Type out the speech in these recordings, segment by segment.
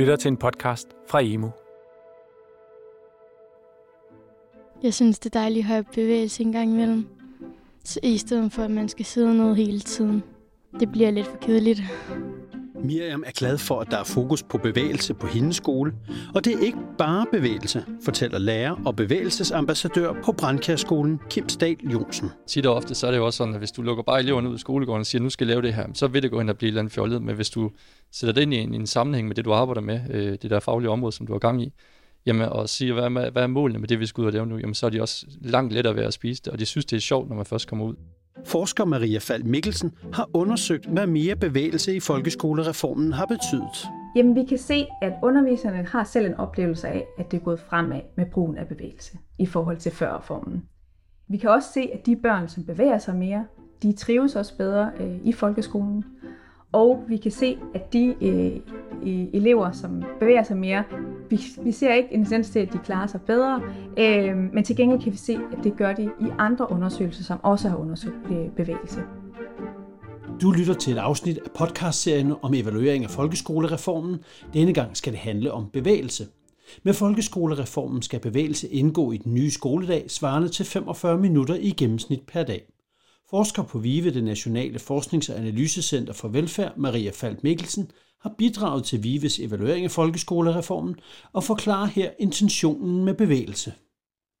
lytter til en podcast fra Emo. Jeg synes, det er dejligt at have bevægelse en gang imellem. Så I stedet for, at man skal sidde ned hele tiden. Det bliver lidt for kedeligt. Miriam er glad for, at der er fokus på bevægelse på hendes skole. Og det er ikke bare bevægelse, fortæller lærer og bevægelsesambassadør på Brandkærskolen Kim Stahl Jonsen. Tid og ofte så er det jo også sådan, at hvis du lukker bare eleverne ud i skolegården og siger, nu skal jeg lave det her, så vil det gå hen og blive lidt fjollet. Men hvis du sætter det ind i en, i en sammenhæng med det, du arbejder med, øh, det der faglige område, som du har gang i, jamen, og siger, hvad er, hvad er målene med det, vi skal ud og lave nu, jamen, så er de også langt lettere ved at spise det, og de synes, det er sjovt, når man først kommer ud. Forsker Maria Fald Mikkelsen har undersøgt, hvad mere bevægelse i folkeskolereformen har betydet. Jamen, vi kan se, at underviserne har selv en oplevelse af, at det er gået fremad med brugen af bevægelse i forhold til før reformen. Vi kan også se, at de børn, som bevæger sig mere, de trives også bedre øh, i folkeskolen. Og vi kan se, at de øh, elever, som bevæger sig mere, vi, vi ser ikke en tendens til, at de klarer sig bedre, øh, men til gengæld kan vi se, at det gør de i andre undersøgelser, som også har undersøgt øh, bevægelse. Du lytter til et afsnit af podcastserien om evaluering af folkeskolereformen. Denne gang skal det handle om bevægelse. Med folkeskolereformen skal bevægelse indgå i den nye skoledag, svarende til 45 minutter i gennemsnit per dag. Forsker på VIVE, det Nationale Forsknings- og Analysecenter for Velfærd, Maria Falt Mikkelsen, har bidraget til VIVEs evaluering af folkeskolereformen og forklarer her intentionen med bevægelse.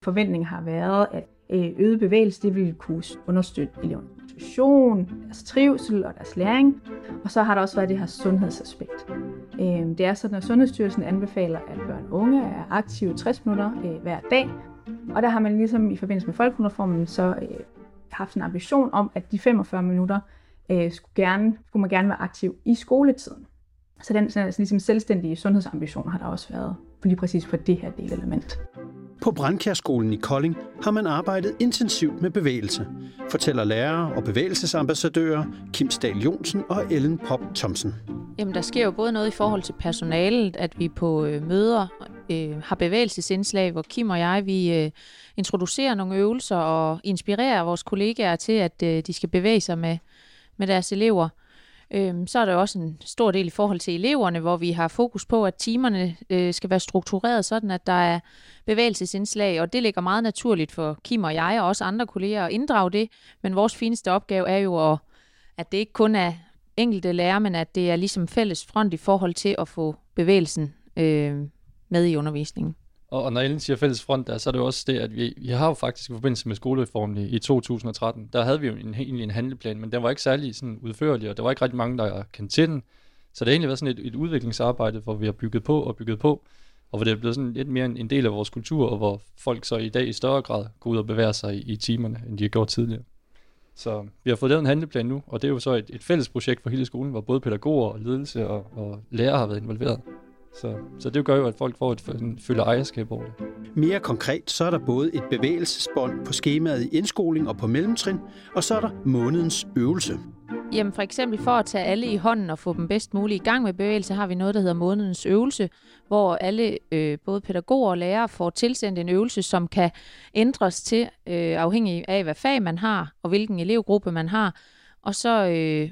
Forventningen har været, at øh, øget bevægelse det vil kunne understøtte elevernes motivation, deres trivsel og deres læring. Og så har der også været det her sundhedsaspekt. Øh, det er sådan, at Sundhedsstyrelsen anbefaler, at børn og unge er aktive 60 minutter øh, hver dag. Og der har man ligesom i forbindelse med folkeskolereformen så haft en ambition om, at de 45 minutter øh, skulle, gerne, skulle man gerne være aktiv i skoletiden. Så den sådan, ligesom selvstændige sundhedsambition har der også været på lige præcis på det her delelement. På Brandkærskolen i Kolding har man arbejdet intensivt med bevægelse, fortæller lærere og bevægelsesambassadører Kim Stahl Jonsen og Ellen Pop Thomsen. Jamen, der sker jo både noget i forhold til personalet, at vi på øh, møder øh, har bevægelsesindslag, hvor Kim og jeg vi øh, introducerer nogle øvelser og inspirerer vores kollegaer til, at øh, de skal bevæge sig med, med deres elever. Øh, så er der også en stor del i forhold til eleverne, hvor vi har fokus på, at timerne øh, skal være struktureret sådan, at der er bevægelsesindslag, og det ligger meget naturligt for Kim og jeg og også andre kolleger at inddrage det. Men vores fineste opgave er jo, at, at det ikke kun er enkelte lærer, men at det er ligesom fælles front i forhold til at få bevægelsen øh, med i undervisningen. Og, og når Ellen siger fælles front, der, så er det jo også det, at vi, vi har jo faktisk i forbindelse med skolereformen i, i 2013, der havde vi jo en, egentlig en handleplan, men den var ikke særlig sådan udførlig, og der var ikke rigtig mange, der kendte til den. Så det har egentlig været sådan et, et udviklingsarbejde, hvor vi har bygget på og bygget på, og hvor det er blevet sådan lidt mere en, en del af vores kultur, og hvor folk så i dag i større grad går ud og bevæger sig i, i timerne, end de har gjort tidligere. Så vi har fået lavet en handleplan nu, og det er jo så et, et fælles projekt for hele skolen, hvor både pædagoger og ledelse og, og lærere har været involveret. Så, så det gør jo, at folk får et, føler ejerskab over det. Mere konkret, så er der både et bevægelsesbånd på skemaet i indskoling og på mellemtrin, og så er der månedens øvelse. Jamen for eksempel for at tage alle i hånden og få dem bedst muligt i gang med bevægelse, har vi noget, der hedder månedens øvelse, hvor alle, øh, både pædagoger og lærere, får tilsendt en øvelse, som kan ændres til, øh, afhængig af hvad fag man har, og hvilken elevgruppe man har. Og så øh,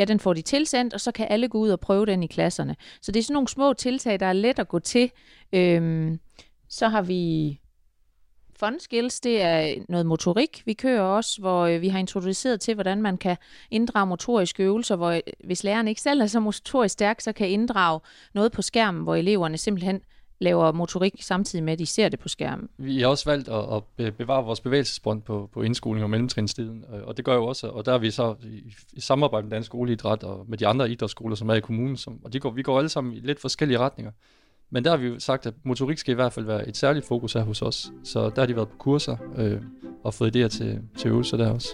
ja, den får de tilsendt, og så kan alle gå ud og prøve den i klasserne. Så det er sådan nogle små tiltag, der er let at gå til. Øhm, så har vi Fun Skills, det er noget motorik, vi kører også, hvor øh, vi har introduceret til, hvordan man kan inddrage motoriske øvelser, hvor øh, hvis læreren ikke selv er så motorisk stærk, så kan inddrage noget på skærmen, hvor eleverne simpelthen laver motorik samtidig med, at de ser det på skærmen. Vi har også valgt at, at bevare vores bevægelsesbånd på, på indskoling og mellemtrinstiden, og det gør jo også, og der er vi så i, i samarbejde med Dansk Skoleidræt og med de andre idrætsskoler, som er i kommunen, som, og de går, vi går alle sammen i lidt forskellige retninger. Men der har vi jo sagt, at motorik skal i hvert fald være et særligt fokus her hos os. Så der har de været på kurser øh, og fået idéer til, til øvelser der også.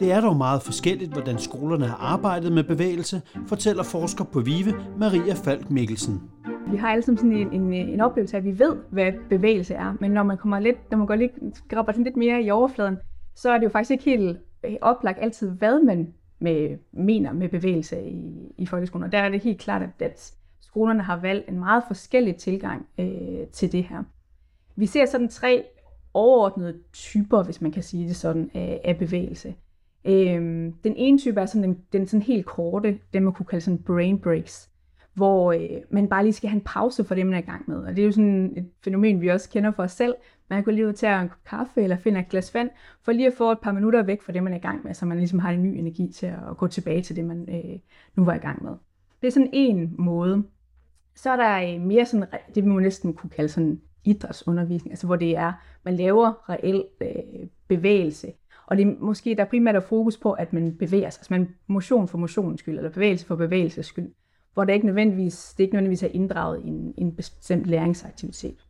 Det er dog meget forskelligt, hvordan skolerne har arbejdet med bevægelse, fortæller forsker på VIVE, Maria Falk Mikkelsen. Vi har alle sammen sådan en, en, en oplevelse af, at vi ved, hvad bevægelse er, men når man kommer lidt, når man går lidt, grabber sådan lidt mere i overfladen, så er det jo faktisk ikke helt øh, oplagt altid, hvad man med, mener med bevægelse i, i folkeskolen. Og der er det helt klart, at, at skolerne har valgt en meget forskellig tilgang øh, til det her. Vi ser sådan tre overordnede typer, hvis man kan sige det sådan, af, af bevægelse. Øhm, den ene type er sådan den, den sådan helt korte, den man kunne kalde sådan brain breaks, hvor øh, man bare lige skal have en pause for det, man er i gang med. Og det er jo sådan et fænomen, vi også kender for os selv. Man kan lige ud tage en kop kaffe eller finde et glas vand, for lige at få et par minutter væk fra det, man er i gang med, så man ligesom har en ny energi til at gå tilbage til det, man øh, nu var i gang med. Det er sådan en måde. Så er der øh, mere sådan, det vi må næsten kunne kalde sådan idrætsundervisning, altså hvor det er, man laver reel øh, bevægelse. Og det er måske, der primært er fokus på, at man bevæger sig, altså man motion for motionens skyld, eller bevægelse for bevægelses skyld, hvor det ikke nødvendigvis, det ikke nødvendigvis er inddraget i en, en bestemt læringsaktivitet.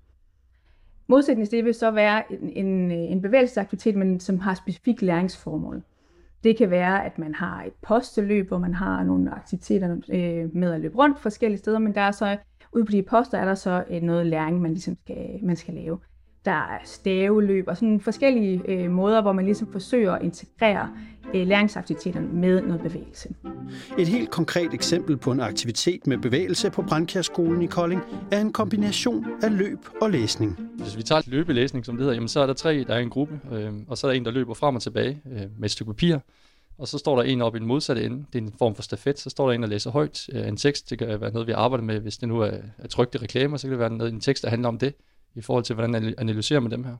Modsætningsvis det vil så være en, en, en bevægelsesaktivitet, men som har specifik læringsformål. Det kan være, at man har et posteløb, hvor man har nogle aktiviteter øh, med at løbe rundt forskellige steder, men der er så ude på de poster er der så øh, noget læring, man ligesom skal, man skal lave. Der er staveløb og sådan forskellige øh, måder, hvor man ligesom forsøger at integrere øh, læringsaktiviteterne med noget bevægelse. Et helt konkret eksempel på en aktivitet med bevægelse på Brandkærskolen i Kolding er en kombination af løb og læsning. Hvis vi tager løbelæsning, som det hedder, jamen, så er der tre, der er en gruppe, øh, og så er der en, der løber frem og tilbage øh, med et stykke papir, og så står der en op i den modsatte ende. Det er en form for stafet. Så står der en, der læser højt øh, en tekst. Det kan være noget, vi arbejder med. Hvis det nu er, er trygt i reklamer, så kan det være noget, en tekst, der handler om det, i forhold til, hvordan analyserer man dem her.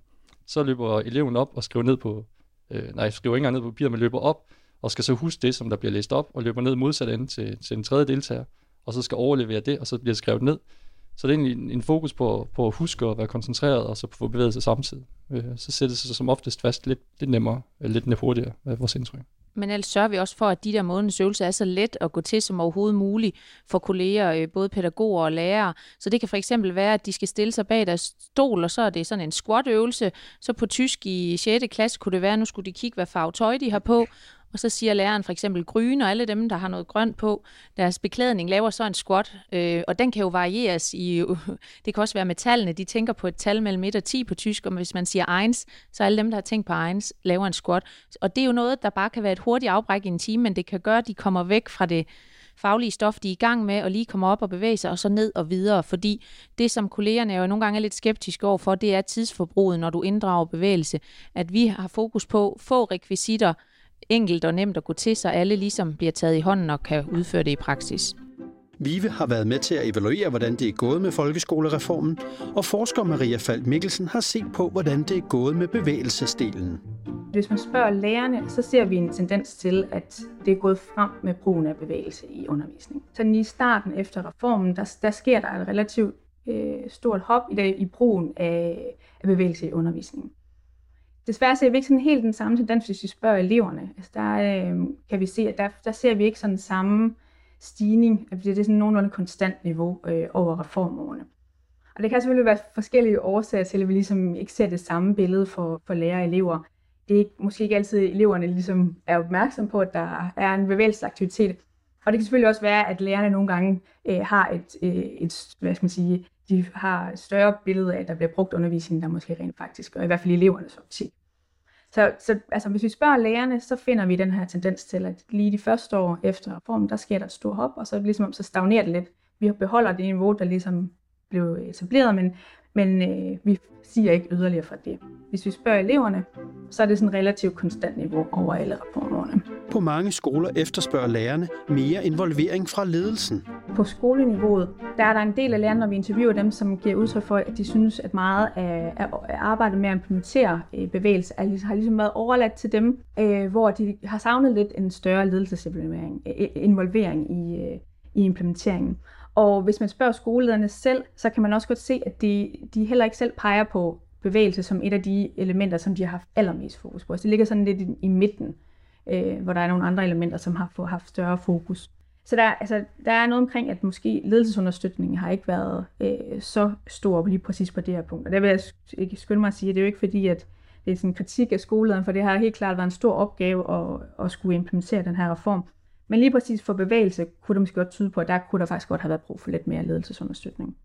Så løber eleven op og skriver ned på, øh, nej, skriver ikke engang ned på papiret, men løber op, og skal så huske det, som der bliver læst op, og løber ned modsat ende til, til en tredje deltager, og så skal overlevere det, og så bliver det skrevet ned. Så det er egentlig en, en fokus på, på at huske at være koncentreret, og så få bevæget sig samtidig. Øh, så sætter det sig som oftest fast lidt, lidt nemmere, øh, lidt hurtigere, øh, vores indtryk. Men ellers sørger vi også for, at de der månedens øvelser er så let at gå til som overhovedet muligt for kolleger, øh, både pædagoger og lærere. Så det kan for eksempel være, at de skal stille sig bag deres stol, og så er det sådan en squat-øvelse. Så på tysk i 6. klasse kunne det være, at nu skulle de kigge, hvad farve tøj de har på, og så siger læreren for eksempel grøn, og alle dem, der har noget grønt på, deres beklædning laver så en squat, øh, og den kan jo varieres i, det kan også være med tallene, de tænker på et tal mellem 1 og 10 på tysk, og hvis man siger eins, så alle dem, der har tænkt på eins, laver en squat. Og det er jo noget, der bare kan være et hurtigt afbræk i en time, men det kan gøre, at de kommer væk fra det faglige stof, de er i gang med, og lige kommer op og bevæge sig, og så ned og videre. Fordi det, som kollegerne jo nogle gange er lidt skeptiske over for, det er tidsforbruget, når du inddrager bevægelse. At vi har fokus på få rekvisitter, enkelt og nemt at gå til, så alle ligesom bliver taget i hånden og kan udføre det i praksis. Vive har været med til at evaluere, hvordan det er gået med folkeskolereformen, og forsker Maria Falk Mikkelsen har set på, hvordan det er gået med bevægelsesdelen. Hvis man spørger lærerne, så ser vi en tendens til, at det er gået frem med brugen af bevægelse i undervisning. Så i starten efter reformen, der, der sker der et relativt øh, stort hop i, dag, i brugen af, af bevægelse i undervisningen. Desværre ser vi ikke sådan helt den samme tendens, hvis vi spørger eleverne. Altså der øh, kan vi se, at der, der ser vi ikke sådan samme stigning. at det er sådan nogenlunde konstant niveau øh, over reformårene. Og det kan selvfølgelig være forskellige årsager til, at vi ligesom ikke ser det samme billede for, for lærere og elever. Det er ikke, måske ikke altid, at eleverne ligesom er opmærksom på, at der er en bevægelsesaktivitet. Og det kan selvfølgelig også være, at lærerne nogle gange øh, har et, øh, et, hvad skal man sige, de har et større billede af, at der bliver brugt undervisning, der måske rent faktisk og i hvert fald elevernes optik. Så, så altså, hvis vi spørger lærerne, så finder vi den her tendens til, at lige de første år efter reformen, der sker der et stort hop, og så, ligesom, så stagnerer det lidt. Vi beholder det niveau, der ligesom blev etableret, men, men øh, vi siger ikke yderligere fra det. Hvis vi spørger eleverne, så er det sådan relativt konstant niveau over alle reformårene. På mange skoler efterspørger lærerne mere involvering fra ledelsen. På skoleniveauet, der er der en del af lærerne, når vi interviewer dem, som giver udtryk for, at de synes, at meget af, af arbejdet med at implementere øh, bevægelse er, har ligesom været overladt til dem, øh, hvor de har savnet lidt en større ledelsesinvolvering øh, øh, involvering i, i implementeringen. Og hvis man spørger skolelederne selv, så kan man også godt se, at de, de heller ikke selv peger på bevægelse som et af de elementer, som de har haft allermest fokus på. Så det ligger sådan lidt i, i midten, øh, hvor der er nogle andre elementer, som har fået, haft større fokus. Så der, altså, der er noget omkring, at måske ledelsesunderstøtningen har ikke været øh, så stor lige præcis på det her punkt. Og der vil jeg ikke skynde mig at sige, at det er jo ikke fordi, at det er sådan en kritik af skolelederen, for det har helt klart været en stor opgave at, at skulle implementere den her reform. Men lige præcis for bevægelse kunne det måske godt tyde på, at der kunne der faktisk godt have været brug for lidt mere ledelsesunderstøtning.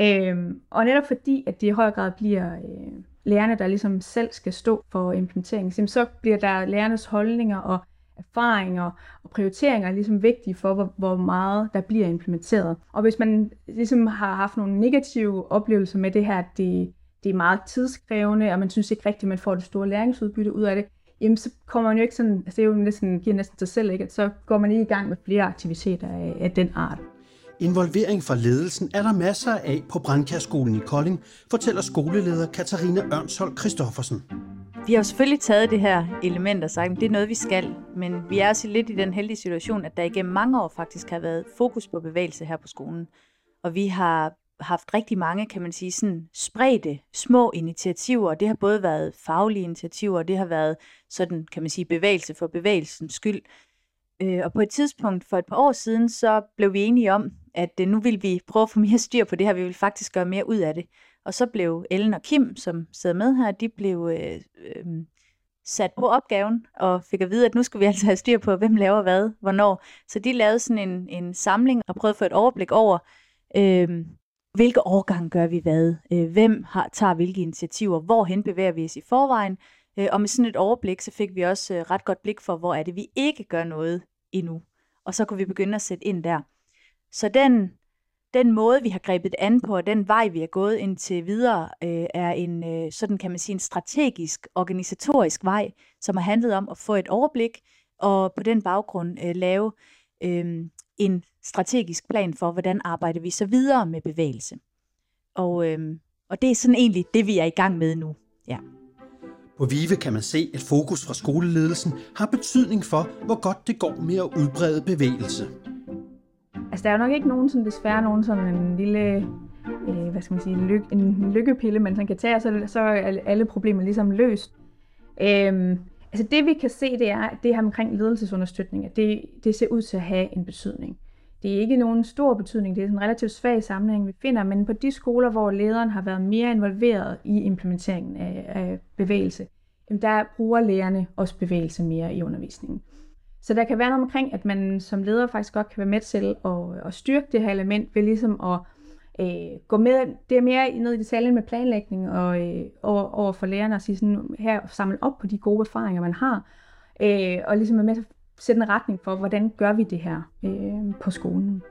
Øhm, og netop fordi, at det i høj grad bliver øh, lærerne, der ligesom selv skal stå for implementeringen, så bliver der lærernes holdninger og erfaringer og prioriteringer ligesom vigtige for, hvor, hvor meget der bliver implementeret. Og hvis man ligesom har haft nogle negative oplevelser med det her, at det, det er meget tidskrævende, og man synes ikke rigtigt, at man får det store læringsudbytte ud af det, jamen så kommer man jo ikke sådan, altså det er jo næsten, giver næsten sig selv, ikke? så går man ikke i gang med flere aktiviteter af, af den art. Involvering fra ledelsen er der masser af på Brandkærskolen i Kolding, fortæller skoleleder Katarina Ørnshold Christoffersen. Vi har jo selvfølgelig taget det her element og sagt, at det er noget, vi skal, men vi er også lidt i den heldige situation, at der igennem mange år faktisk har været fokus på bevægelse her på skolen. Og vi har haft rigtig mange, kan man sige, sådan spredte små initiativer. Det har både været faglige initiativer, og det har været sådan, kan man sige, bevægelse for bevægelsens skyld. Øh, og på et tidspunkt for et par år siden, så blev vi enige om, at øh, nu vil vi prøve at få mere styr på det her, vi vil faktisk gøre mere ud af det. Og så blev Ellen og Kim, som sidder med her, de blev øh, øh, sat på opgaven og fik at vide, at nu skulle vi altså have styr på, hvem laver hvad, hvornår. Så de lavede sådan en, en samling og prøvede at få et overblik over, øh, hvilke årgang gør vi hvad, øh, hvem har, tager hvilke initiativer, hvorhen bevæger vi os i forvejen. Øh, og med sådan et overblik, så fik vi også øh, ret godt blik for, hvor er det, vi ikke gør noget endnu. Og så kunne vi begynde at sætte ind der. Så den, den måde, vi har grebet an på, og den vej, vi er gået indtil videre, øh, er en, øh, sådan kan man sige, en strategisk, organisatorisk vej, som har handlet om at få et overblik, og på den baggrund øh, lave øh, en strategisk plan for, hvordan arbejder vi så videre med bevægelse. Og, øh, og det er sådan egentlig det, vi er i gang med nu. Ja. På Vive kan man se, at fokus fra skoleledelsen har betydning for, hvor godt det går med at udbrede bevægelse. Altså, der er jo nok ikke nogen, sådan, desværre nogen sådan en lille, øh, hvad skal man sige, lyk, en lykkepille, man sådan kan tage, og så, så er alle problemer ligesom løst. Øhm, altså det vi kan se, det er, at det her omkring ledelsesunderstøtning, at det, det ser ud til at have en betydning. Det er ikke nogen stor betydning, det er en relativt svag sammenhæng, vi finder, men på de skoler, hvor lederen har været mere involveret i implementeringen af, af bevægelse, der bruger lærerne også bevægelse mere i undervisningen. Så der kan være noget omkring, at man som leder faktisk godt kan være med til at, at styrke det her element ved ligesom at øh, gå med, det er mere ned i detaljen med planlægning og øh, over, over for lærerne at sige sådan, her samle op på de gode erfaringer, man har, øh, og ligesom være med til at sætte en retning for, hvordan gør vi det her øh, på skolen.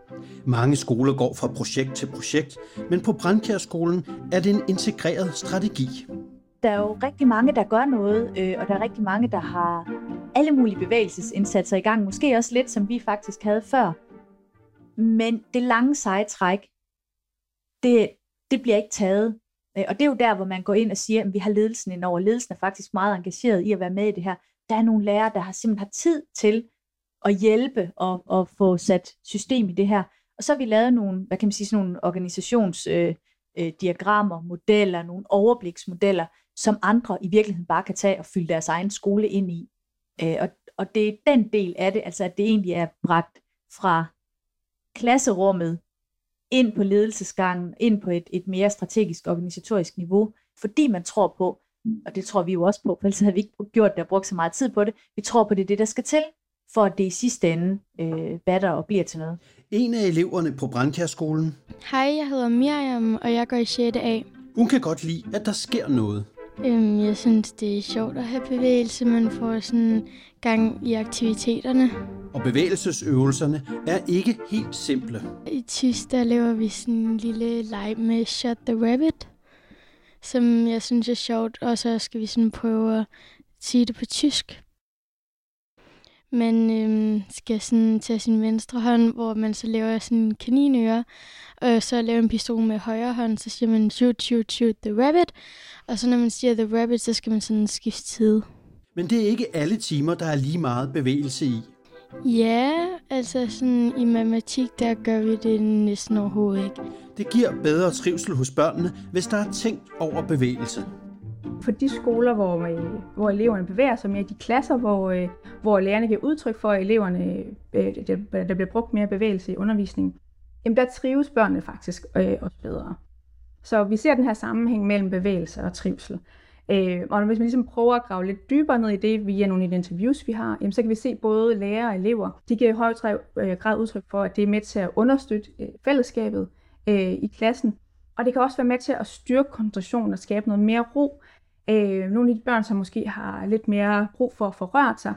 Mange skoler går fra projekt til projekt, men på Brandkærskolen er det en integreret strategi der er jo rigtig mange, der gør noget, øh, og der er rigtig mange, der har alle mulige bevægelsesindsatser i gang. Måske også lidt, som vi faktisk havde før. Men det lange seje træk, det, det bliver ikke taget. Øh, og det er jo der, hvor man går ind og siger, at vi har ledelsen ind over. Ledelsen er faktisk meget engageret i at være med i det her. Der er nogle lærere, der har simpelthen har tid til at hjælpe og, og få sat system i det her. Og så har vi lavet nogle, hvad kan man sige, sådan nogle organisationsdiagrammer, øh, øh, modeller, nogle overbliksmodeller, som andre i virkeligheden bare kan tage og fylde deres egen skole ind i. Øh, og, og det er den del af det, altså at det egentlig er bragt fra klasserummet ind på ledelsesgangen, ind på et, et mere strategisk organisatorisk niveau, fordi man tror på, og det tror vi jo også på, for ellers havde vi ikke gjort det og brugt så meget tid på det, vi tror på, det er det, der skal til, for at det i sidste ende øh, batter og bliver til noget. En af eleverne på Brandkærskolen. Hej, jeg hedder Miriam, og jeg går i 6. A. Hun kan godt lide, at der sker noget. Øhm, jeg synes, det er sjovt at have bevægelse. Man får sådan gang i aktiviteterne. Og bevægelsesøvelserne er ikke helt simple. I tysk, der laver vi sådan en lille leg med Shut the Rabbit, som jeg synes er sjovt. Og så skal vi sådan prøve at sige det på tysk. Man øhm, skal sådan tage sin venstre hånd, hvor man så laver sådan en kaninøre, og så laver en pistol med højre hånd, så siger man shoot, shoot, shoot the rabbit, og så når man siger the rabbit, så skal man sådan skifte side. Men det er ikke alle timer, der er lige meget bevægelse i. Ja, altså sådan i matematik, der gør vi det næsten overhovedet ikke. Det giver bedre trivsel hos børnene, hvis der er tænkt over bevægelse. For de skoler, hvor, øh, hvor eleverne bevæger sig mere, de klasser, hvor, øh, hvor lærerne giver udtryk for, at eleverne, øh, der bliver brugt mere bevægelse i undervisningen, jamen der trives børnene faktisk også bedre. Så vi ser den her sammenhæng mellem bevægelse og trivsel. Øh, og hvis man ligesom prøver at grave lidt dybere ned i det via nogle af de interviews, vi har, jamen, så kan vi se både lærere og elever, de giver i høj øh, grad udtryk for, at det er med til at understøtte øh, fællesskabet øh, i klassen. Og det kan også være med til at styrke koncentrationen og skabe noget mere ro. Øh, nogle af de børn, som måske har lidt mere brug for at få rørt sig,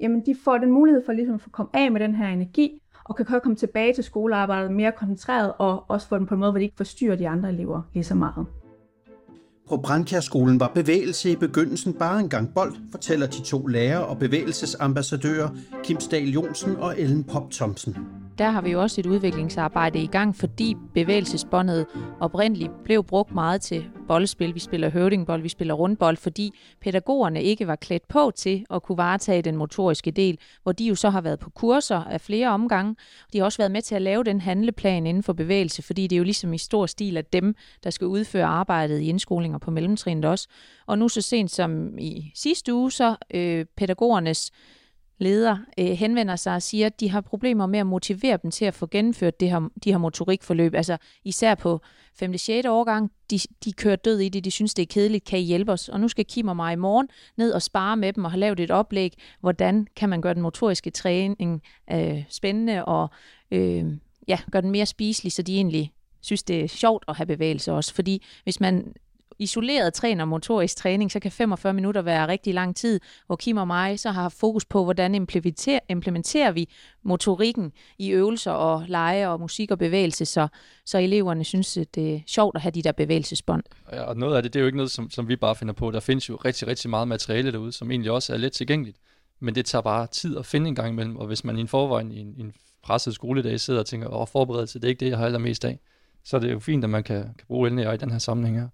jamen de får den mulighed for ligesom at få komme af med den her energi, og kan komme tilbage til skolearbejdet mere koncentreret, og også få den på en måde, hvor de ikke forstyrrer de andre elever lige så meget. På Brandkærskolen var bevægelse i begyndelsen bare en gang bold, fortæller de to lærere og bevægelsesambassadører Kim Stahl Jonsen og Ellen Pop Thomsen der har vi jo også et udviklingsarbejde i gang, fordi bevægelsesbåndet oprindeligt blev brugt meget til boldspil. Vi spiller høvdingbold, vi spiller rundbold, fordi pædagogerne ikke var klædt på til at kunne varetage den motoriske del, hvor de jo så har været på kurser af flere omgange. De har også været med til at lave den handleplan inden for bevægelse, fordi det er jo ligesom i stor stil af dem, der skal udføre arbejdet i indskolinger på mellemtrinnet også. Og nu så sent som i sidste uge, så øh, pædagogernes leder øh, henvender sig og siger, at de har problemer med at motivere dem til at få gennemført det her, de her motorikforløb. Altså især på 5. og 6. årgang, de, de kører død i det, de synes, det er kedeligt, kan I hjælpe os? Og nu skal Kim og mig i morgen ned og spare med dem og have lavet et oplæg, hvordan kan man gøre den motoriske træning øh, spændende og øh, ja, gøre den mere spiselig, så de egentlig synes, det er sjovt at have bevægelse også. Fordi hvis man isoleret træner motorisk træning, så kan 45 minutter være rigtig lang tid, hvor Kim og mig så har fokus på, hvordan implementerer, implementerer vi motorikken i øvelser og lege og musik og bevægelse, så, så eleverne synes, at det er sjovt at have de der bevægelsesbånd. Ja, og noget af det, det er jo ikke noget, som, som vi bare finder på. Der findes jo rigtig, rigtig meget materiale derude, som egentlig også er let tilgængeligt. Men det tager bare tid at finde en gang imellem, og hvis man i en forvejen i en, i en presset skoledag sidder og tænker, åh, forberedelse, det er ikke det, jeg har allermest af, så er det jo fint, at man kan, kan bruge LNR i den her sammenhæng her.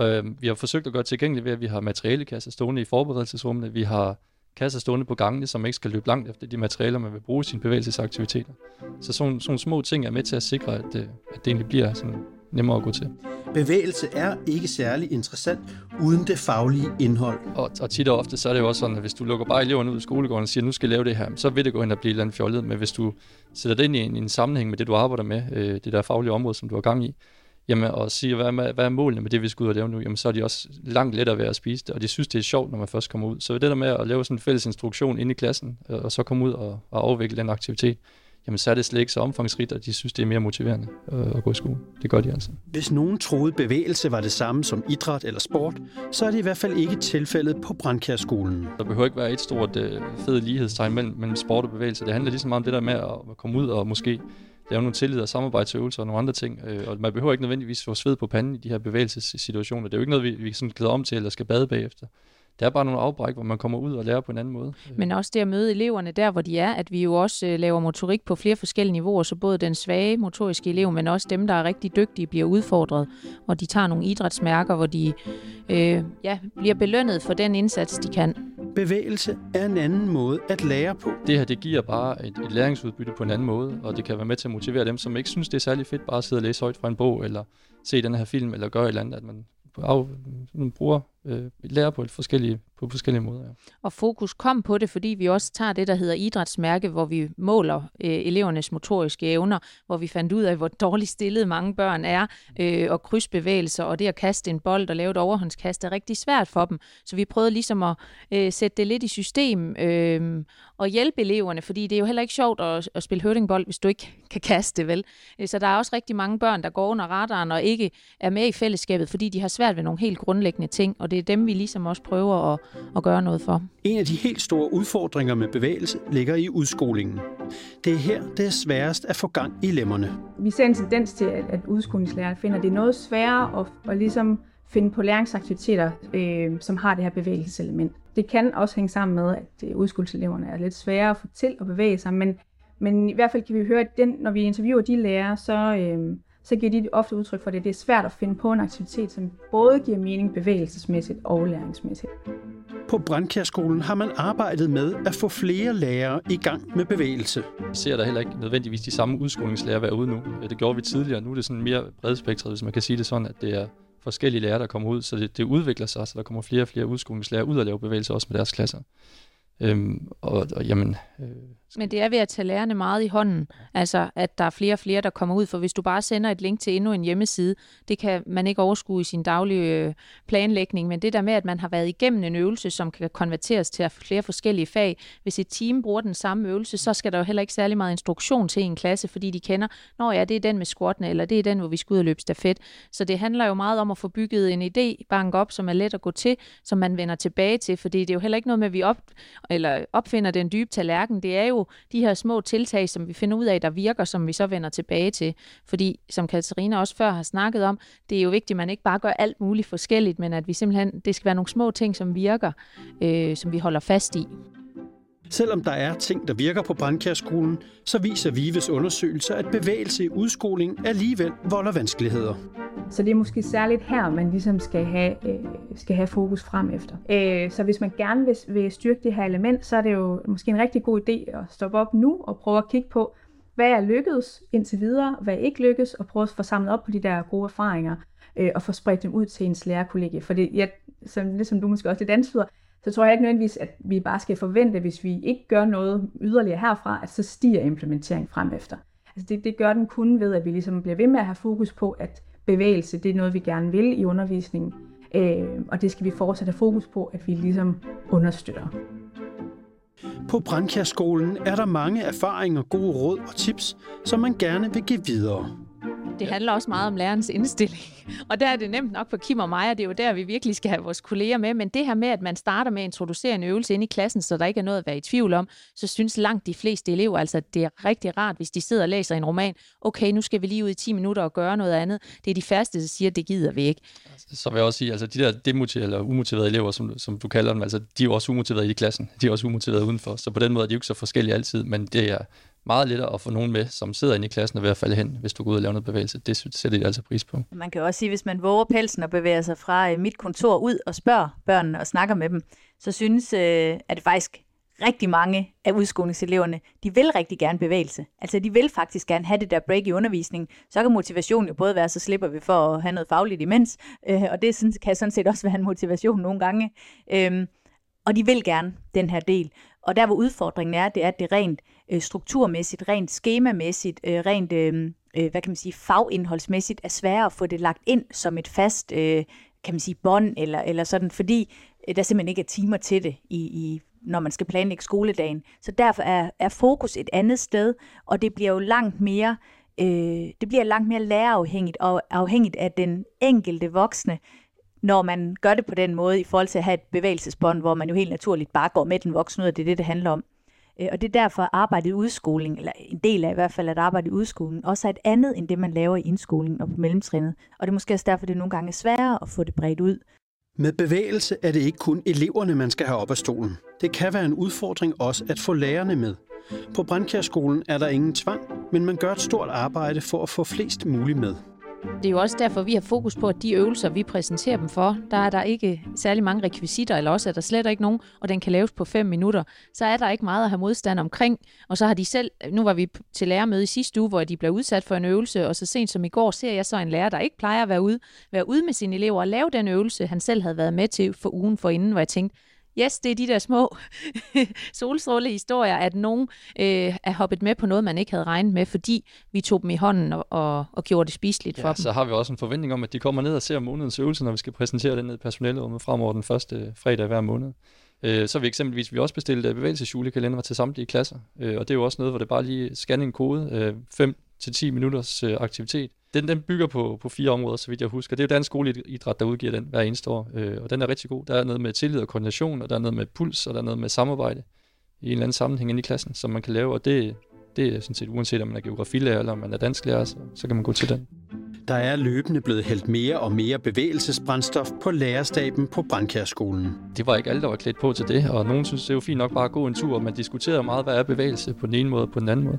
Øh, vi har forsøgt at gøre tilgængeligt ved, at vi har materialekasser stående i forberedelsesrummene. Vi har kasser stående på gangene, som ikke skal løbe langt efter de materialer, man vil bruge i sine bevægelsesaktiviteter. Så sådan, sådan små ting er med til at sikre, at, øh, at det egentlig bliver sådan nemmere at gå til. Bevægelse er ikke særlig interessant uden det faglige indhold. Og, og tit og ofte så er det jo også sådan, at hvis du lukker bare eleverne ud i skolegården og siger, nu skal jeg lave det her, så vil det gå hen og blive et eller andet fjollet. Men hvis du sætter det ind i en, i en sammenhæng med det, du arbejder med, øh, det der faglige område, som du har gang i, jamen, og siger, hvad, hvad er målene med det, vi skal ud og lave nu, jamen, så er de også langt lettere ved at spise det, og de synes, det er sjovt, når man først kommer ud. Så det der med at lave sådan en fælles instruktion inde i klassen, øh, og så komme ud og, og afvikle den aktivitet, jamen så er det slet ikke så omfangsrigt, at de synes, det er mere motiverende øh, at gå i skole. Det gør de altså. Hvis nogen troede bevægelse var det samme som idræt eller sport, så er det i hvert fald ikke tilfældet på Brandkærskolen. Der behøver ikke være et stort øh, fed lighedstegn mellem, mellem sport og bevægelse. Det handler lige så meget om det der med at komme ud og måske lave nogle tillid og samarbejdsøvelser og nogle andre ting. Øh, og man behøver ikke nødvendigvis få sved på panden i de her bevægelsessituationer. Det er jo ikke noget, vi, vi sådan glæder om til eller skal bade bagefter. Det er bare nogle afbræk, hvor man kommer ud og lærer på en anden måde. Men også det at møde eleverne der, hvor de er, at vi jo også øh, laver motorik på flere forskellige niveauer, så både den svage motoriske elev, men også dem, der er rigtig dygtige, bliver udfordret, og de tager nogle idrætsmærker, hvor de øh, ja, bliver belønnet for den indsats, de kan. Bevægelse er en anden måde at lære på. Det her, det giver bare et, et læringsudbytte på en anden måde, og det kan være med til at motivere dem, som ikke synes, det er særlig fedt bare at sidde og læse højt fra en bog, eller se den her film, eller gøre et eller andet, at man af, bruger, øh, lærer på, et forskellige, på forskellige måder. Ja. Og fokus kom på det, fordi vi også tager det, der hedder idrætsmærke, hvor vi måler øh, elevernes motoriske evner, hvor vi fandt ud af, hvor dårligt stillet mange børn er, øh, og krydsbevægelser, og det at kaste en bold og lave et overhåndskast er rigtig svært for dem. Så vi prøvede ligesom at øh, sætte det lidt i system øh, og hjælpe eleverne, fordi det er jo heller ikke sjovt at, at spille høvdingbold, hvis du ikke kan kaste, vel? Øh, så der er også rigtig mange børn, der går under radaren og ikke er med i fællesskabet, fordi de har svært ved nogle helt grundlæggende ting, og det er dem, vi ligesom også prøver at, at gøre noget for. En af de helt store udfordringer med bevægelse ligger i udskolingen. Det er her, det er sværest at få gang i lemmerne. Vi ser en tendens til, at, at udskolingslærer finder det noget sværere at, at ligesom finde på læringsaktiviteter, øh, som har det her bevægelseselement. Det kan også hænge sammen med, at øh, udskolingseleverne er lidt sværere at få til at bevæge sig, men, men i hvert fald kan vi høre, at den, når vi interviewer de lærere, så, øh, så giver de ofte udtryk for det. Det er svært at finde på en aktivitet, som både giver mening bevægelsesmæssigt og læringsmæssigt. På Brandkærskolen har man arbejdet med at få flere lærere i gang med bevægelse. Vi ser der heller ikke nødvendigvis de samme udskolingslærer være ude nu. Det gjorde vi tidligere. Nu er det sådan mere bredspektret, hvis man kan sige det sådan, at det er forskellige lærere, der kommer ud, så det, det udvikler sig, så der kommer flere og flere udskolingslærer ud og lave bevægelser også med deres klasser. Øhm, og, og jamen, øh, men det er ved at tage lærerne meget i hånden, altså at der er flere og flere, der kommer ud, for hvis du bare sender et link til endnu en hjemmeside, det kan man ikke overskue i sin daglige øh, planlægning, men det der med, at man har været igennem en øvelse, som kan konverteres til flere forskellige fag, hvis et team bruger den samme øvelse, så skal der jo heller ikke særlig meget instruktion til en klasse, fordi de kender, når ja, det er den med squattene, eller det er den, hvor vi skal ud og løbe stafet. Så det handler jo meget om at få bygget en idé, bank op, som er let at gå til, som man vender tilbage til, fordi det er jo heller ikke noget med, at vi op, eller opfinder den dybe tallerken, det er jo de her små tiltag, som vi finder ud af, der virker, som vi så vender tilbage til. Fordi, som Katarina også før har snakket om, det er jo vigtigt, at man ikke bare gør alt muligt forskelligt, men at vi simpelthen, det skal være nogle små ting, som virker, øh, som vi holder fast i. Selvom der er ting, der virker på brandkærskolen, så viser Vives undersøgelser, at bevægelse i udskoling alligevel volder vanskeligheder. Så det er måske særligt her, man ligesom skal have, øh, skal have fokus frem efter. Øh, så hvis man gerne vil, vil styrke det her element, så er det jo måske en rigtig god idé at stoppe op nu og prøve at kigge på, hvad er lykkedes indtil videre, hvad er ikke lykkedes, og prøve at få samlet op på de der gode erfaringer, øh, og få spredt dem ud til ens lærerkollegie. For det, ja, som, ligesom du måske også lidt antyder, så tror jeg ikke nødvendigvis, at vi bare skal forvente, hvis vi ikke gør noget yderligere herfra, at så stiger implementeringen frem efter. Altså det, det gør den kun ved, at vi ligesom bliver ved med at have fokus på, at bevægelse, det er noget, vi gerne vil i undervisningen. Øh, og det skal vi fortsat have fokus på, at vi ligesom understøtter. På Brandkjærskolen er der mange erfaringer, gode råd og tips, som man gerne vil give videre. Det handler også meget om lærernes indstilling. Og der er det nemt nok for Kim og mig, og det er jo der, vi virkelig skal have vores kolleger med. Men det her med, at man starter med at introducere en øvelse ind i klassen, så der ikke er noget at være i tvivl om, så synes langt de fleste elever, altså at det er rigtig rart, hvis de sidder og læser en roman. Okay, nu skal vi lige ud i 10 minutter og gøre noget andet. Det er de færreste, der siger, at det gider vi ikke. Så vil jeg også sige, altså de der demotiverede eller umotiverede elever, som, som du kalder dem, altså de er jo også umotiverede i klassen. De er også umotiverede udenfor. Så på den måde er de jo ikke så forskellige altid, men det er meget lettere at få nogen med, som sidder inde i klassen og ved at falde hen, hvis du går ud og laver noget bevægelse. Det sætter de altså pris på. Man kan også sige, hvis man våger pelsen og bevæger sig fra øh, mit kontor ud og spørger børnene og snakker med dem, så synes øh, at det faktisk rigtig mange af udskolingseleverne, de vil rigtig gerne bevægelse. Altså de vil faktisk gerne have det der break i undervisningen. Så kan motivationen jo både være, så slipper vi for at have noget fagligt imens, øh, og det kan sådan set også være en motivation nogle gange. Øh, og de vil gerne den her del. Og der hvor udfordringen er, det er, at det rent øh, strukturmæssigt, rent skemamæssigt, øh, rent øh, øh, hvad kan man sige, fagindholdsmæssigt er sværere at få det lagt ind som et fast øh, kan man sige, bånd eller, eller sådan, fordi øh, der simpelthen ikke er timer til det, i, i, når man skal planlægge skoledagen. Så derfor er, er fokus et andet sted, og det bliver jo langt mere øh, det bliver langt mere lærerafhængigt og afhængigt af den enkelte voksne, når man gør det på den måde i forhold til at have et bevægelsesbånd, hvor man jo helt naturligt bare går med den voksne ud, og det er det, det handler om. Øh, og det er derfor, at arbejdet i udskoling, eller en del af i hvert fald, at arbejde i udskolingen, også er et andet, end det, man laver i indskolingen og på mellemtrinnet. Og det er måske også derfor, det nogle gange er sværere at få det bredt ud. Med bevægelse er det ikke kun eleverne, man skal have op af stolen. Det kan være en udfordring også at få lærerne med. På Brandkjærskolen er der ingen tvang, men man gør et stort arbejde for at få flest muligt med. Det er jo også derfor, vi har fokus på, at de øvelser, vi præsenterer dem for, der er der ikke særlig mange rekvisitter, eller også er der slet ikke nogen, og den kan laves på 5 minutter. Så er der ikke meget at have modstand omkring, og så har de selv, nu var vi til lærermøde i sidste uge, hvor de blev udsat for en øvelse, og så sent som i går ser jeg så en lærer, der ikke plejer at være ude, være ude med sine elever og lave den øvelse, han selv havde været med til for ugen forinden, hvor jeg tænkte, yes, det er de der små solstrålehistorier, at nogen øh, er hoppet med på noget, man ikke havde regnet med, fordi vi tog dem i hånden og, og, og gjorde det spiseligt ja, for dem. så har vi også en forventning om, at de kommer ned og ser månedens øvelse, når vi skal præsentere den ned i personalerummet fremover den første fredag hver måned. Øh, så har vi eksempelvis vi også bestilt øh, bevægelsesjulekalender til samtlige klasser, øh, og det er jo også noget, hvor det bare lige scanner en kode, 5 til 10 minutters aktivitet, den, den bygger på, på fire områder, så vidt jeg husker. Det er jo Dansk Skoleidræt, der udgiver den hver eneste år, øh, og den er rigtig god. Der er noget med tillid og koordination, og der er noget med puls, og der er noget med samarbejde i en eller anden sammenhæng inde i klassen, som man kan lave, og det, det er sådan set uanset om man er geografilærer eller om man er dansklærer, så, så kan man gå til den. Der er løbende blevet hældt mere og mere bevægelsesbrændstof på lærerstaben på Brandkærskolen. Det var ikke alle, der var klædt på til det, og nogen synes, det er jo fint nok bare at gå en tur, og man diskuterer meget, hvad er bevægelse på den ene måde og på den anden måde.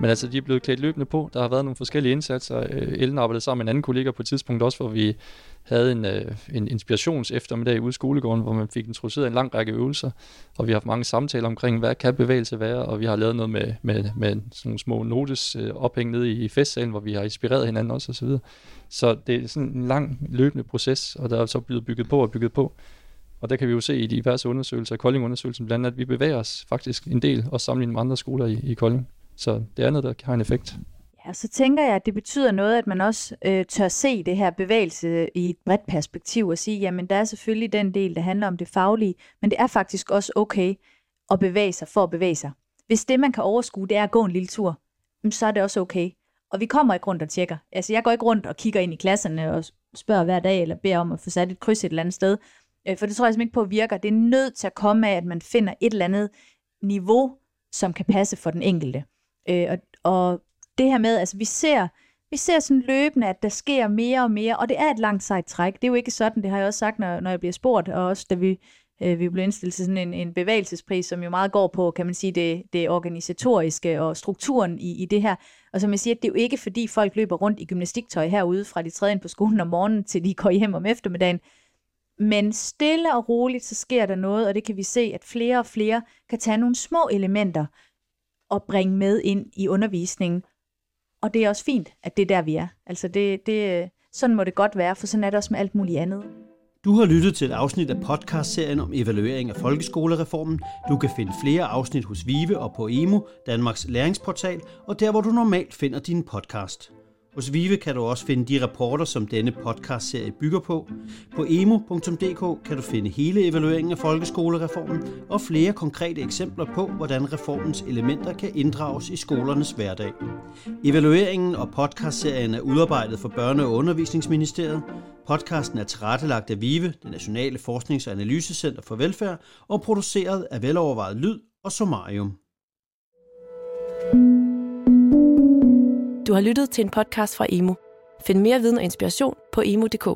Men altså, de er blevet klædt løbende på. Der har været nogle forskellige indsatser. Øh, Ellen arbejdede sammen med en anden kollega på et tidspunkt også, hvor vi havde en, øh, en inspirations eftermiddag ude i skolegården, hvor man fik introduceret en lang række øvelser, og vi har haft mange samtaler omkring, hvad kan bevægelse være, og vi har lavet noget med, med, med sådan nogle små notes øh, ophæng nede i festsalen, hvor vi har inspireret hinanden også osv. Så, så det er sådan en lang løbende proces, og der er så blevet bygget på og bygget på. Og der kan vi jo se i diverse undersøgelser, Kolding-undersøgelsen blandt andet, at vi bevæger os faktisk en del, og sammenlignet med andre skoler i, i Kolding. Så det er noget, der har en effekt. Ja, så tænker jeg, at det betyder noget, at man også øh, tør se det her bevægelse i et bredt perspektiv og sige, jamen der er selvfølgelig den del, der handler om det faglige, men det er faktisk også okay at bevæge sig for at bevæge sig. Hvis det, man kan overskue, det er at gå en lille tur, mm, så er det også okay. Og vi kommer ikke rundt og tjekker. Altså jeg går ikke rundt og kigger ind i klasserne og spørger hver dag, eller beder om at få sat et kryds et eller andet sted. Øh, for det tror jeg simpelthen ikke på virker. Det er nødt til at komme af, at man finder et eller andet niveau, som kan passe for den enkelte. Øh, og, og det her med, altså vi ser, vi ser sådan løbende, at der sker mere og mere, og det er et langt sejt træk. Det er jo ikke sådan, det har jeg også sagt, når, når jeg bliver spurgt, og også da vi Øh, vi blev indstillet til sådan en, en bevægelsespris, som jo meget går på, kan man sige, det, det organisatoriske og strukturen i, i det her. Og som jeg siger, det er jo ikke fordi folk løber rundt i gymnastiktøj herude, fra de træder ind på skolen om morgenen, til de går hjem om eftermiddagen. Men stille og roligt, så sker der noget, og det kan vi se, at flere og flere kan tage nogle små elementer og bringe med ind i undervisningen. Og det er også fint, at det er der, vi er. Altså det, det, sådan må det godt være, for sådan er det også med alt muligt andet. Du har lyttet til et afsnit af podcastserien om evaluering af folkeskolereformen. Du kan finde flere afsnit hos Vive og på Emo, Danmarks læringsportal, og der hvor du normalt finder din podcast. Hos Vive kan du også finde de rapporter, som denne podcastserie bygger på. På emo.dk kan du finde hele evalueringen af folkeskolereformen og flere konkrete eksempler på, hvordan reformens elementer kan inddrages i skolernes hverdag. Evalueringen og podcastserien er udarbejdet for Børne- og Undervisningsministeriet. Podcasten er tilrettelagt af VIVE, det Nationale Forsknings- og Analysecenter for Velfærd, og produceret af velovervejet lyd og Somarium. Du har lyttet til en podcast fra Emo. Find mere viden og inspiration på emo.dk.